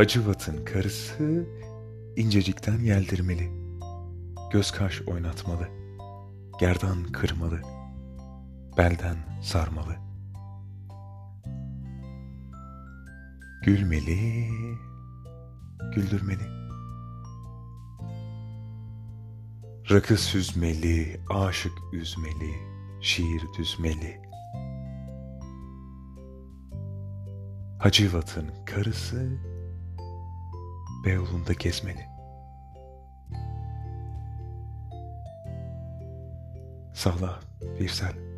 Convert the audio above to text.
Hacivat'ın karısı incecikten yeldirmeli. Göz kaş oynatmalı. Gerdan kırmalı. Belden sarmalı. Gülmeli, güldürmeli. Rakı süzmeli, aşık üzmeli, şiir düzmeli. Hacivat'ın karısı Beyoğlu'nda gezmeli. Sağla Birsel.